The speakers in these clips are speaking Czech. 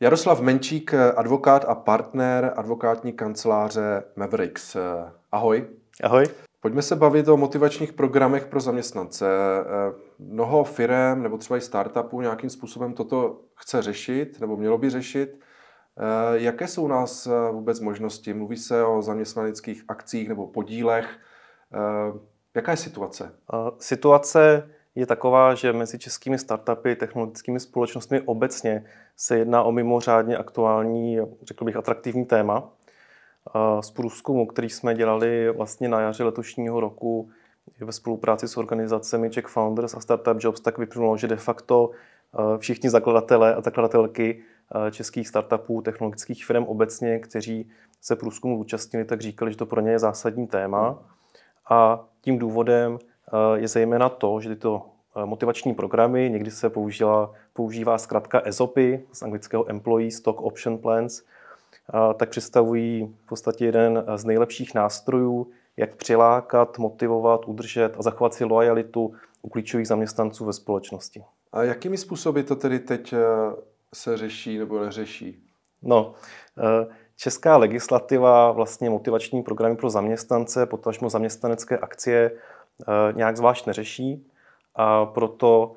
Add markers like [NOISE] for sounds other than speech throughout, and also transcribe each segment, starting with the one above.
Jaroslav Menčík, advokát a partner advokátní kanceláře Mavericks. Ahoj. Ahoj. Pojďme se bavit o motivačních programech pro zaměstnance. Mnoho firm nebo třeba i startupů nějakým způsobem toto chce řešit nebo mělo by řešit. Jaké jsou u nás vůbec možnosti? Mluví se o zaměstnaneckých akcích nebo podílech. Jaká je situace? Situace je taková, že mezi českými startupy, technologickými společnostmi obecně se jedná o mimořádně aktuální, řekl bych, atraktivní téma. Z průzkumu, který jsme dělali vlastně na jaře letošního roku ve spolupráci s organizacemi Czech Founders a Startup Jobs, tak vyplynulo, že de facto všichni zakladatelé a zakladatelky českých startupů, technologických firm obecně, kteří se průzkumu účastnili, tak říkali, že to pro ně je zásadní téma. A tím důvodem je zejména to, že tyto motivační programy, někdy se použila, používá zkrátka ESOPy z anglického Employee Stock Option Plans, tak představují v podstatě jeden z nejlepších nástrojů, jak přilákat, motivovat, udržet a zachovat si lojalitu u klíčových zaměstnanců ve společnosti. A jakými způsoby to tedy teď se řeší nebo neřeší? No, česká legislativa vlastně motivační programy pro zaměstnance, potažmo zaměstnanecké akcie nějak zvlášť neřeší a proto,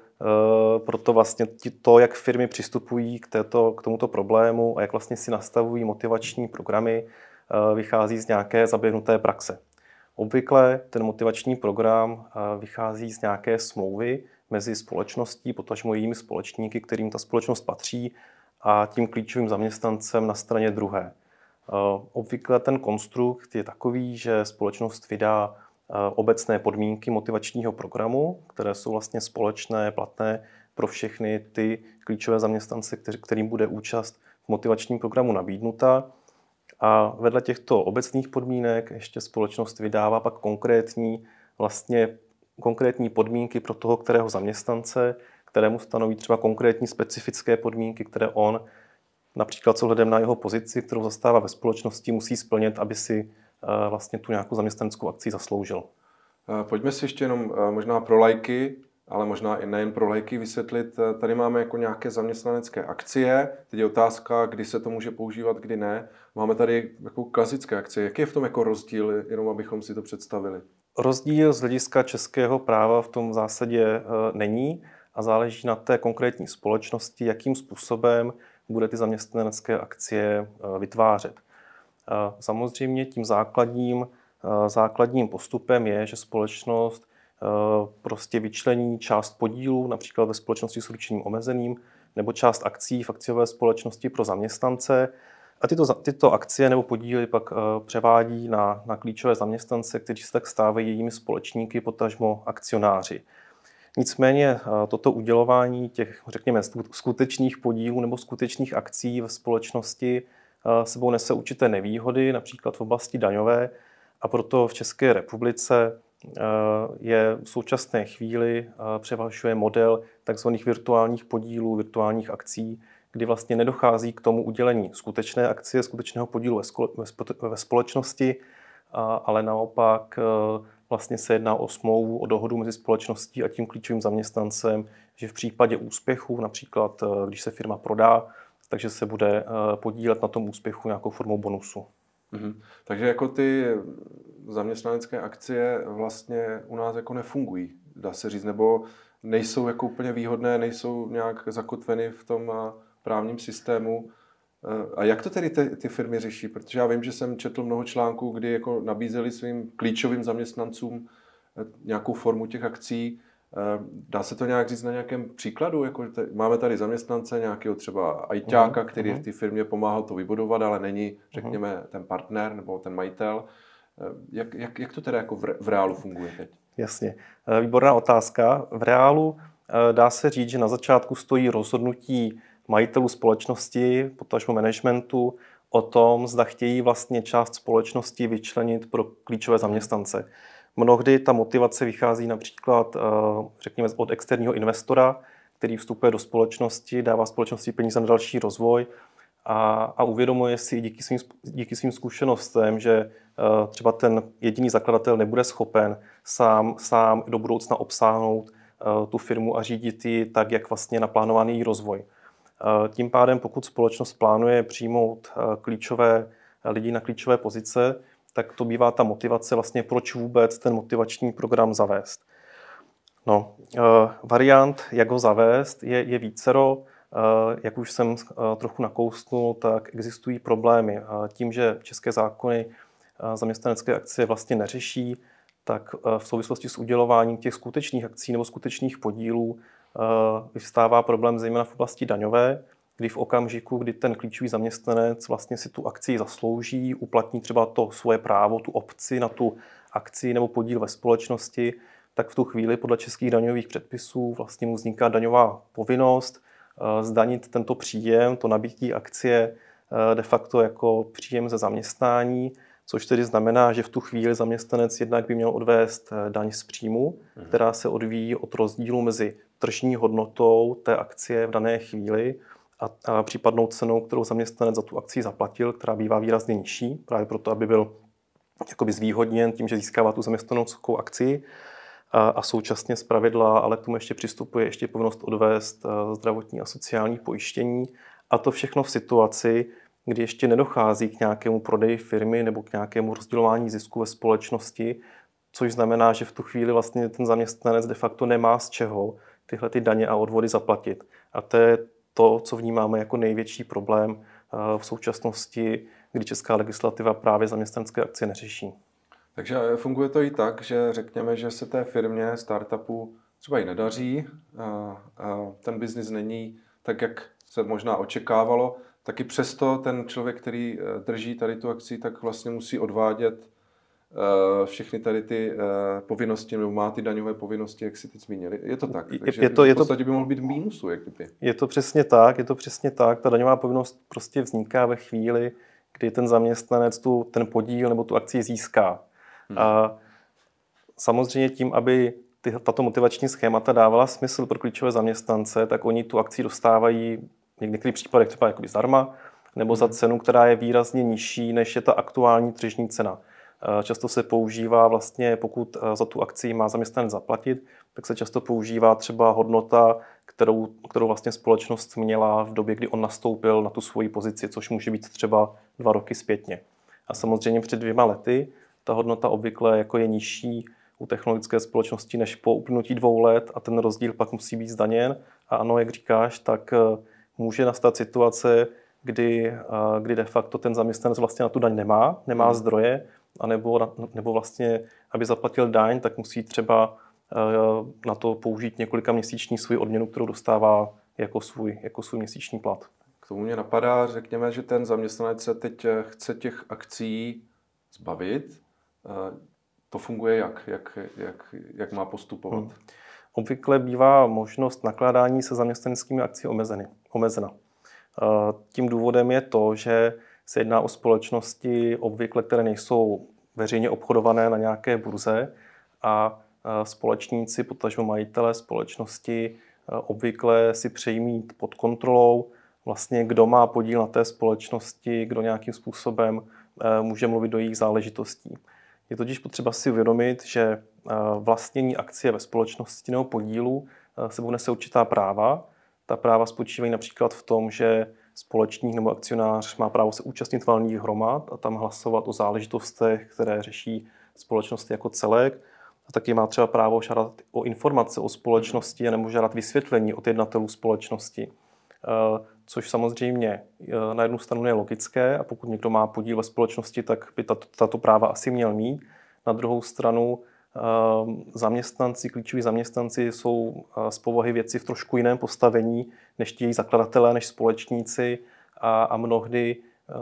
proto vlastně to, jak firmy přistupují k, této, k tomuto problému a jak vlastně si nastavují motivační programy, vychází z nějaké zaběhnuté praxe. Obvykle ten motivační program vychází z nějaké smlouvy mezi společností, potažmo jejími společníky, kterým ta společnost patří, a tím klíčovým zaměstnancem na straně druhé. Obvykle ten konstrukt je takový, že společnost vydá obecné podmínky motivačního programu, které jsou vlastně společné, platné pro všechny ty klíčové zaměstnance, kterým bude účast v motivačním programu nabídnuta. A vedle těchto obecných podmínek ještě společnost vydává pak konkrétní, vlastně konkrétní podmínky pro toho, kterého zaměstnance, kterému stanoví třeba konkrétní specifické podmínky, které on například s ohledem na jeho pozici, kterou zastává ve společnosti, musí splnit, aby si eh, vlastně tu nějakou zaměstnaneckou akci zasloužil. Eh, pojďme si ještě jenom eh, možná pro lajky, ale možná i nejen pro lajky vysvětlit. Tady máme jako nějaké zaměstnanecké akcie. Teď je otázka, kdy se to může používat, kdy ne. Máme tady jako klasické akcie. Jaký je v tom jako rozdíl, jenom abychom si to představili? Rozdíl z hlediska českého práva v tom zásadě není a záleží na té konkrétní společnosti, jakým způsobem bude ty zaměstnanecké akcie vytvářet. Samozřejmě tím základním, základním postupem je, že společnost prostě vyčlení část podílů, například ve společnosti s ručením omezeným, nebo část akcí v akciové společnosti pro zaměstnance. A tyto, tyto akcie nebo podíly pak převádí na, na klíčové zaměstnance, kteří se tak stávají jejími společníky, potažmo akcionáři. Nicméně toto udělování těch, řekněme, skutečných podílů nebo skutečných akcí ve společnosti sebou nese určité nevýhody, například v oblasti daňové, a proto v České republice je v současné chvíli převažuje model tzv. virtuálních podílů, virtuálních akcí, kdy vlastně nedochází k tomu udělení skutečné akcie, skutečného podílu ve společnosti, ale naopak vlastně se jedná o smlouvu, o dohodu mezi společností a tím klíčovým zaměstnancem, že v případě úspěchu, například když se firma prodá, takže se bude eh, podílet na tom úspěchu nějakou formou bonusu. Mm-hmm. Takže jako ty zaměstnanecké akcie vlastně u nás jako nefungují, dá se říct, nebo nejsou jako úplně výhodné, nejsou nějak zakotveny v tom eh, právním systému. Eh, a jak to tedy ty, ty firmy řeší? Protože já vím, že jsem četl mnoho článků, kdy jako nabízeli svým klíčovým zaměstnancům nějakou formu těch akcí, dá se to nějak říct na nějakém příkladu? Jako máme tady zaměstnance, nějakého třeba ajťáka, který uh-huh. v té firmě pomáhal to vybudovat, ale není, řekněme, uh-huh. ten partner nebo ten majitel. Eh, jak, jak, jak to teda jako v, v reálu funguje teď? Jasně. Eh, výborná otázka. V reálu dá se říct, že na začátku stojí rozhodnutí majitelů společnosti, potažmo managementu, o tom, zda chtějí vlastně část společnosti vyčlenit pro klíčové zaměstnance. Mnohdy ta motivace vychází například, eh, řekněme, od externího investora, který vstupuje do společnosti, dává společnosti peníze na další rozvoj a, a uvědomuje si díky svým, díky svým zkušenostem, že eh, třeba ten jediný zakladatel nebude schopen sám, sám do budoucna obsáhnout eh, tu firmu a řídit ji tak, jak vlastně naplánovaný její rozvoj. Tím pádem, pokud společnost plánuje přijmout klíčové lidi na klíčové pozice, tak to bývá ta motivace, vlastně proč vůbec ten motivační program zavést. No, variant, jak ho zavést, je, je vícero. Jak už jsem trochu nakousnul, tak existují problémy. Tím, že české zákony zaměstnanecké akcie vlastně neřeší, tak v souvislosti s udělováním těch skutečných akcí nebo skutečných podílů vyvstává problém zejména v oblasti daňové, kdy v okamžiku, kdy ten klíčový zaměstnanec vlastně si tu akci zaslouží, uplatní třeba to svoje právo, tu opci na tu akci nebo podíl ve společnosti, tak v tu chvíli podle českých daňových předpisů vlastně mu vzniká daňová povinnost eh, zdanit tento příjem, to nabití akcie eh, de facto jako příjem ze zaměstnání, což tedy znamená, že v tu chvíli zaměstnanec jednak by měl odvést eh, daň z příjmu, mhm. která se odvíjí od rozdílu mezi tržní hodnotou té akcie v dané chvíli a, a případnou cenou, kterou zaměstnanec za tu akci zaplatil, která bývá výrazně nižší, právě proto, aby byl jakoby zvýhodněn tím, že získává tu zaměstnaneckou akci a, a současně z pravidla, ale k tomu ještě přistupuje ještě povinnost odvést eh, zdravotní a sociální pojištění a to všechno v situaci, kdy ještě nedochází k nějakému prodeji firmy nebo k nějakému rozdělování zisku ve společnosti, což znamená, že v tu chvíli vlastně ten zaměstnanec de facto nemá z čeho tyhle ty daně a odvody zaplatit. A to je to, co vnímáme jako největší problém eh, v současnosti, kdy česká legislativa právě zaměstnanské akcie neřeší. Takže funguje to i tak, že řekněme, že se té firmě, startupu třeba i nedaří, ten biznis není tak, jak se možná očekávalo, tak i přesto ten člověk, který eh, drží tady tu akci, tak vlastně musí odvádět Eh, všechny tady ty eh, povinnosti, nebo má ty daňové povinnosti, jak si teď zmínili. Je to tak? Takže je to, je v podstatě by mohl být v mínusu, jak kdyby. Je to přesně tak, je to přesně tak. Ta daňová povinnost prostě vzniká ve chvíli, kdy ten zaměstnanec tu, ten podíl nebo tu akci získá. Hmm. A samozřejmě tím, aby ty, tato motivační schémata dávala smysl pro klíčové zaměstnance, tak oni tu akci dostávají v některých případech třeba jakoby zdarma, nebo za hmm. cenu, která je výrazně nižší, než je ta aktuální tržní cena. Eh, často se používá vlastně, pokud eh, za tu akci má zaměstnanec zaplatit, tak se často používá třeba hodnota, kterou, kterou vlastně společnost měla v době, kdy on nastoupil na tu svoji pozici, což může být třeba dva roky zpětně. A samozřejmě před dvěma lety ta hodnota obvykle jako je nižší u technologické společnosti než po uplynutí dvou let a ten rozdíl pak musí být zdaněn. A ano, jak říkáš, tak eh, může nastat situace, kdy, kdy de facto ten zaměstnanec vlastně na tu daň nemá, nemá hmm. zdroje anebo, nebo vlastně, aby zaplatil daň, tak musí třeba eh, na to použít několika měsíční svůj odměnu, kterou dostává jako svůj, jako svůj měsíční plat. K tomu mě napadá, řekněme, že ten zaměstnanec se teď eh, chce těch akcí zbavit. Eh, to funguje jak? Jak, jak, jak má postupovat? Hmm. Obvykle bývá možnost nakládání se zaměstnaneckými akcí omezeny, omezena. Tím důvodem je to, že se jedná o společnosti obvykle, které nejsou veřejně obchodované na nějaké burze a společníci, potažmo majitelé společnosti obvykle si přejí mít pod kontrolou vlastně, kdo má podíl na té společnosti, kdo nějakým způsobem může mluvit do jejich záležitostí. Je totiž potřeba si uvědomit, že vlastnění akcie ve společnosti nebo podílu sebou nese určitá práva. Ta práva spočívají například v tom, že společník nebo akcionář má právo se účastnit valných hromad a tam hlasovat o záležitostech, které řeší společnost jako celek. A taky má třeba právo žádat o informace o společnosti a nebo žádat vysvětlení od jednatelů společnosti. Eh, což samozřejmě eh, na jednu stranu je logické a pokud někdo má podíl ve společnosti, tak by tato, tato práva asi měl mít. Na druhou stranu zaměstnanci, klíčoví zaměstnanci jsou eh, z povahy věci v trošku jiném postavení než ti zakladatelé, než společníci a, a mnohdy eh,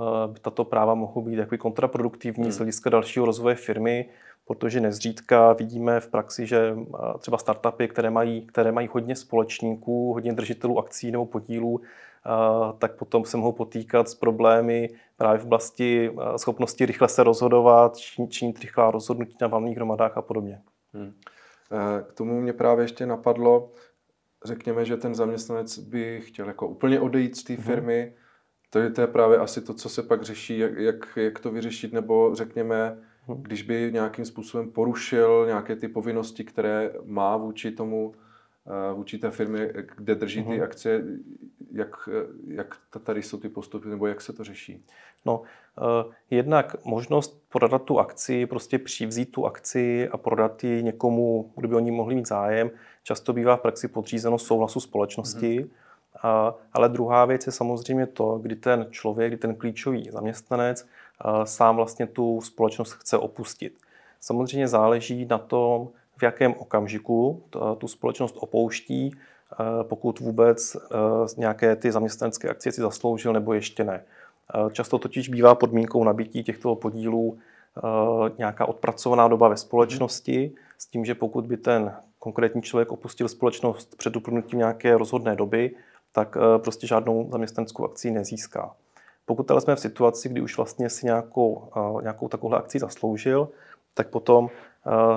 tato práva mohou být jakoby kontraproduktivní hmm. z hlediska dalšího rozvoje firmy, protože nezřídka vidíme v praxi, že eh, třeba startupy, které mají, které mají hodně společníků, hodně držitelů akcí nebo podílů, tak potom se mohou potýkat s problémy právě v oblasti schopnosti rychle se rozhodovat, činit rychlá rozhodnutí na valných hromadách a podobně. Hmm. E, k tomu mě právě ještě napadlo, řekněme, že ten zaměstnanec by chtěl jako úplně odejít z té hmm. firmy, to je, to je právě asi to, co se pak řeší, jak, jak, jak to vyřešit, nebo řekněme, hmm. když by nějakým způsobem porušil nějaké ty povinnosti, které má vůči tomu, e, vůči té firmě, kde drží ty akcie, jak, jak tady jsou ty postupy, nebo jak se to řeší? No, eh, jednak možnost prodat tu akci, prostě přivzít tu akci a prodat ji někomu, kdo by o ní mohli mít zájem, často bývá v praxi podřízeno souhlasu společnosti. Mm-hmm. A, ale druhá věc je samozřejmě to, kdy ten člověk, kdy ten klíčový zaměstnanec a, sám vlastně tu společnost chce opustit. Samozřejmě záleží na tom, v jakém okamžiku tu společnost opouští, pokud vůbec nějaké ty zaměstnanecké akcie si zasloužil nebo ještě ne. Často totiž bývá podmínkou nabití těchto podílů nějaká odpracovaná doba ve společnosti, s tím, že pokud by ten konkrétní člověk opustil společnost před uplynutím nějaké rozhodné doby, tak prostě žádnou zaměstnaneckou akci nezíská. Pokud ale jsme v situaci, kdy už vlastně si nějakou, nějakou takovou akci zasloužil, tak potom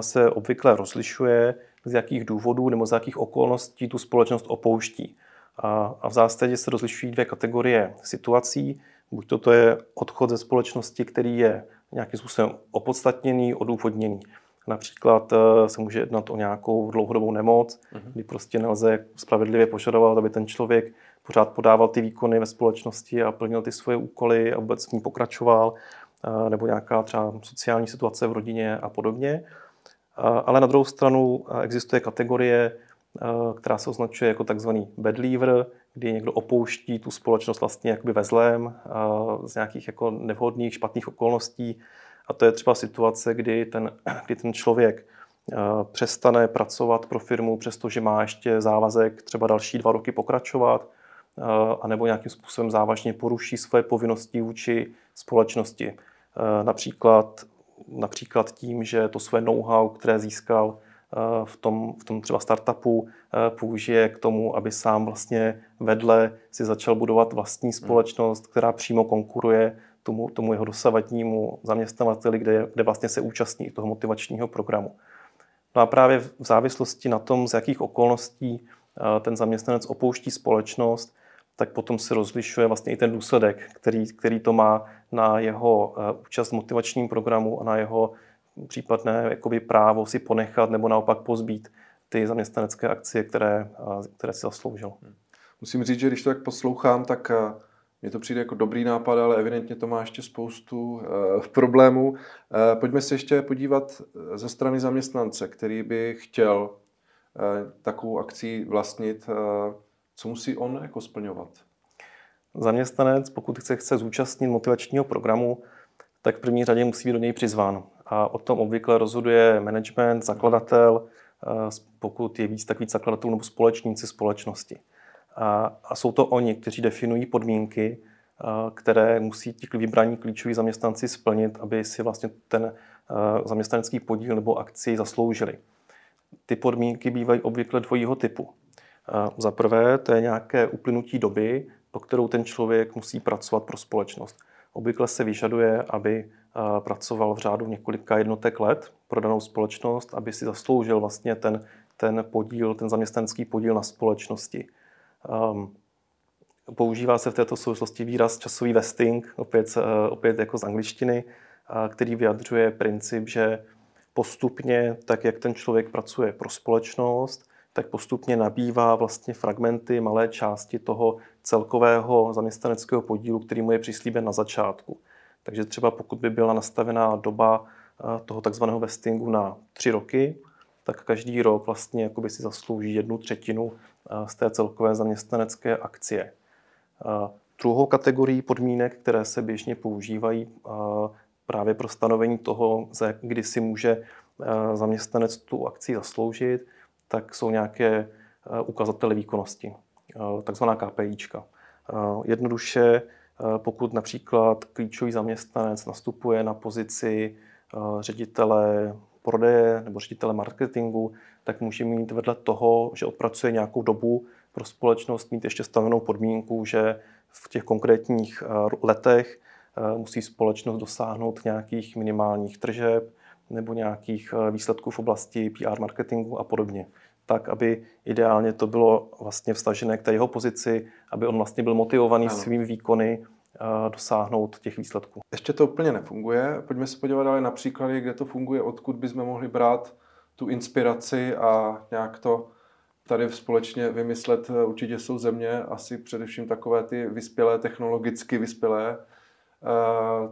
se obvykle rozlišuje, z jakých důvodů nebo z jakých okolností tu společnost opouští. A v zásadě se rozlišují dvě kategorie situací. Buď to, to je odchod ze společnosti, který je nějakým způsobem opodstatněný, odůvodněný. Například e, se může jednat o nějakou dlouhodobou nemoc, uh-huh. kdy prostě nelze spravedlivě požadovat, aby ten člověk pořád podával ty výkony ve společnosti a plnil ty svoje úkoly a vůbec v ní pokračoval, e, nebo nějaká třeba sociální situace v rodině a podobně. Ale na druhou stranu existuje kategorie, která se označuje jako takzvaný bad leaver, kdy někdo opouští tu společnost vlastně jakoby ve zlém, z nějakých jako nevhodných, špatných okolností. A to je třeba situace, kdy ten, [CLEARS THROAT] kdy ten člověk přestane pracovat pro firmu, přestože má ještě závazek třeba další dva roky pokračovat, anebo nějakým způsobem závažně poruší své povinnosti vůči společnosti. Například například tím, že to své know-how, které získal eh, v tom, v tom třeba startupu, eh, použije k tomu, aby sám vlastně vedle si začal budovat vlastní hmm. společnost, která přímo konkuruje tomu, tomu jeho dosavadnímu zaměstnavateli, kde, kde vlastně se účastní toho motivačního programu. No a právě v závislosti na tom, z jakých okolností eh, ten zaměstnanec opouští společnost, tak potom se rozlišuje vlastně i ten důsledek, který, který to má na jeho eh, účast v motivačním programu a na jeho případné jakoby, právo si ponechat nebo naopak pozbít ty zaměstnanecké akcie, které, eh, které si zasloužil. Hmm. Musím říct, že když to tak poslouchám, tak eh, mně to přijde jako dobrý nápad, ale evidentně to má ještě spoustu uh, problémů. Uh, pojďme se ještě podívat ze strany zaměstnance, který by chtěl uh, takovou akci vlastnit. Uh, co musí on jako splňovat? Zaměstnanec, pokud chce, chce zúčastnit motivačního programu, tak v první řadě musí být do něj přizván. A o tom obvykle rozhoduje management, zakladatel, eh, pokud je víc, tak víc zakladatelů nebo společníci společnosti. A, a jsou to oni, kteří definují podmínky, eh, které musí ti vybraní klíčoví zaměstnanci splnit, aby si vlastně ten eh, zaměstnanecký podíl nebo akci zasloužili. Ty podmínky bývají obvykle dvojího typu. Za prvé, to je nějaké uplynutí doby, po kterou ten člověk musí pracovat pro společnost. Obvykle se vyžaduje, aby pracoval v řádu několika jednotek let pro danou společnost, aby si zasloužil vlastně ten, ten podíl, ten zaměstnanecký podíl na společnosti. Um, používá se v této souvislosti výraz časový vesting, opět, opět jako z angličtiny, který vyjadřuje princip, že postupně, tak jak ten člověk pracuje pro společnost, tak postupně nabývá vlastně fragmenty, malé části toho celkového zaměstnaneckého podílu, který mu je přislíben na začátku. Takže třeba pokud by byla nastavená doba eh, toho takzvaného vestingu na tři roky, tak každý rok vlastně jakoby si zaslouží jednu třetinu eh, z té celkové zaměstnanecké akcie. Eh, druhou kategorii podmínek, které se běžně používají právě pro stanovení toho, kdy si může zaměstnanec tu akci zasloužit, tak jsou nějaké eh, ukazatele výkonnosti, eh, takzvaná KPIčka. Eh, jednoduše, pokud například klíčový zaměstnanec nastupuje na pozici ředitele prodeje nebo ředitele marketingu, tak může mít vedle toho, že odpracuje nějakou dobu pro společnost, mít ještě stavenou podmínku, že v těch konkrétních letech musí společnost dosáhnout nějakých minimálních tržeb nebo nějakých výsledků v oblasti PR marketingu a podobně tak, aby ideálně to bylo vlastně vstažené k té jeho pozici, aby on vlastně byl motivovaný ano. svými výkony eh, dosáhnout těch výsledků. Ještě to úplně nefunguje. Pojďme se podívat ale na příklady, kde to funguje, odkud bychom mohli brát tu inspiraci a nějak to tady společně vymyslet. Určitě jsou země, asi především takové ty vyspělé, technologicky vyspělé,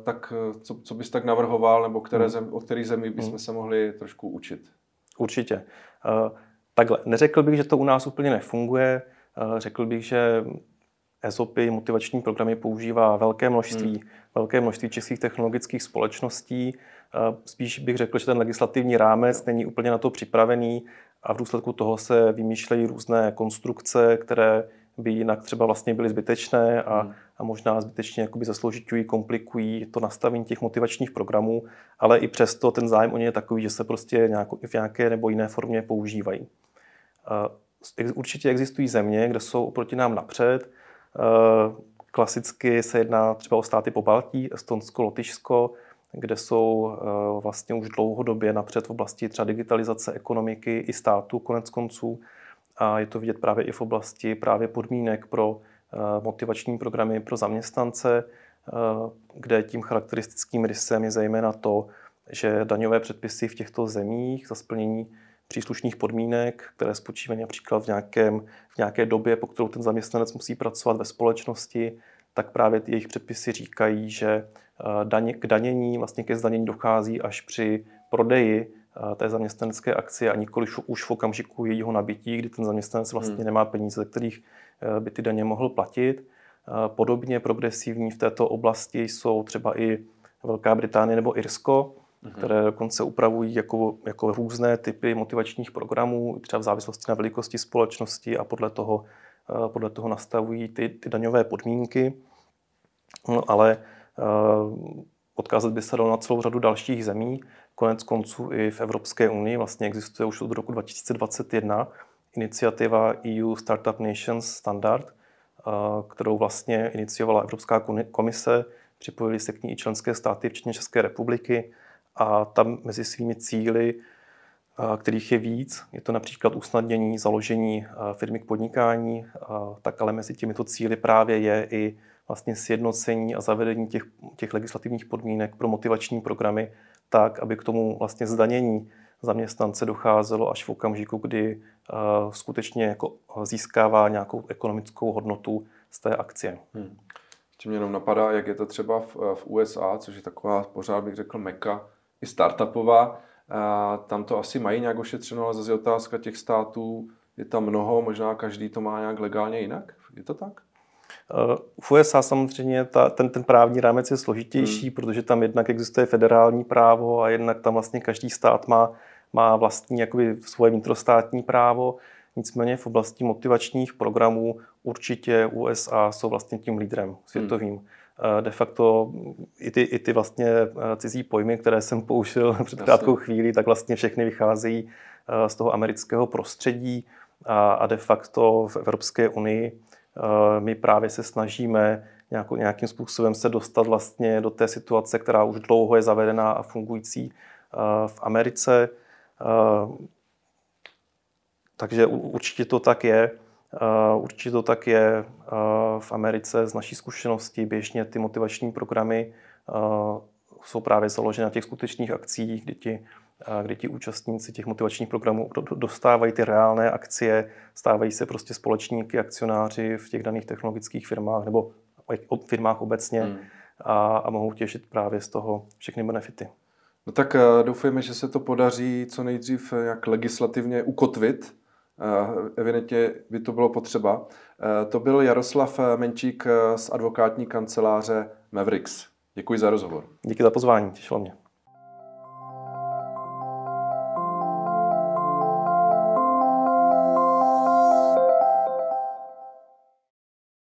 tak co, co bys tak navrhoval, nebo které hmm. zem, od kterých zemí bychom hmm. se mohli trošku učit? Určitě. Takhle, neřekl bych, že to u nás úplně nefunguje. Řekl bych, že ESOPy, motivační programy používá velké množství, hmm. velké množství českých technologických společností. Spíš bych řekl, že ten legislativní rámec není úplně na to připravený a v důsledku toho se vymýšlejí různé konstrukce, které by jinak třeba vlastně byly zbytečné a, hmm. a možná zbytečně jakoby zasloužitují, komplikují to nastavení těch motivačních programů, ale i přesto ten zájem o ně je takový, že se prostě nějako, v nějaké nebo jiné formě používají. Určitě existují země, kde jsou oproti nám napřed. Klasicky se jedná třeba o státy po Baltí, Estonsko, Lotyšsko, kde jsou vlastně už dlouhodobě napřed v oblasti třeba digitalizace ekonomiky i státu konec konců. A je to vidět právě i v oblasti právě podmínek pro motivační programy pro zaměstnance, kde tím charakteristickým rysem je zejména to, že daňové předpisy v těchto zemích za splnění příslušných podmínek, které spočívají například v, nějakém, v nějaké době, po kterou ten zaměstnanec musí pracovat ve společnosti, tak právě ty jejich předpisy říkají, že eh, daně, k danění, vlastně ke zdanění dochází až při prodeji eh, té zaměstnanecké akcie a nikoli už v okamžiku jejího nabití, kdy ten zaměstnanec vlastně hmm. nemá peníze, ze kterých eh, by ty daně mohl platit. Podobně progresivní v této oblasti jsou třeba i Velká Británie nebo Irsko, Mhm. které dokonce upravují jako, jako různé typy motivačních programů, třeba v závislosti na velikosti společnosti a podle toho, eh, podle toho nastavují ty, ty daňové podmínky. No, ale odkázat by se dalo na celou řadu dalších zemí. Konec konců i v Evropské unii vlastně existuje už od roku 2021 iniciativa EU Startup Nations Standard, uh, kterou vlastně iniciovala Evropská komise, připojili se k ní i členské státy, včetně České republiky a tam mezi svými cíly, kterých je víc, je to například usnadnění založení firmy k podnikání, tak ale mezi těmito cíly právě je i vlastně sjednocení a zavedení těch, těch legislativních podmínek pro motivační programy tak, aby k tomu vlastně zdanění zaměstnance docházelo až v okamžiku, kdy skutečně jako získává nějakou ekonomickou hodnotu z té akcie. Hmm. Tím mě jenom napadá, jak je to třeba v, v USA, což je taková, pořád bych řekl, meka i startupová. A tam to asi mají nějak ošetřeno, ale zase je otázka těch států, je tam mnoho, možná každý to má nějak legálně jinak. Je to tak? Eh, v USA samozřejmě ta, ten, ten právní rámec je složitější, hmm. protože tam jednak existuje federální právo a jednak tam vlastně každý stát má, má vlastní jakoby svoje vnitrostátní právo. Nicméně v oblasti motivačních programů určitě USA jsou vlastně tím lídrem světovým. Hmm. De facto i ty, i ty vlastně eh, cizí pojmy, které jsem použil [LAUGHS] před krátkou chvíli, tak vlastně všechny vycházejí z toho amerického prostředí a, a de facto v Evropské unii my právě se snažíme nějakým způsobem se dostat vlastně do té situace, která už dlouho je zavedená a fungující v Americe. Takže určitě to tak je. Určitě to tak je v Americe z naší zkušenosti. Běžně ty motivační programy jsou právě založeny na těch skutečných akcích, kdy ti, kdy ti účastníci těch motivačních programů dostávají ty reálné akcie, stávají se prostě společníky, akcionáři v těch daných technologických firmách nebo firmách obecně hmm. a, a mohou těžit právě z toho všechny benefity. No tak doufujeme, že se to podaří co nejdřív jak legislativně ukotvit Eh, evidentně by to bylo potřeba. Eh, to byl Jaroslav Menčík z advokátní kanceláře Mavericks. Děkuji za rozhovor. Díky za pozvání, těšilo mě.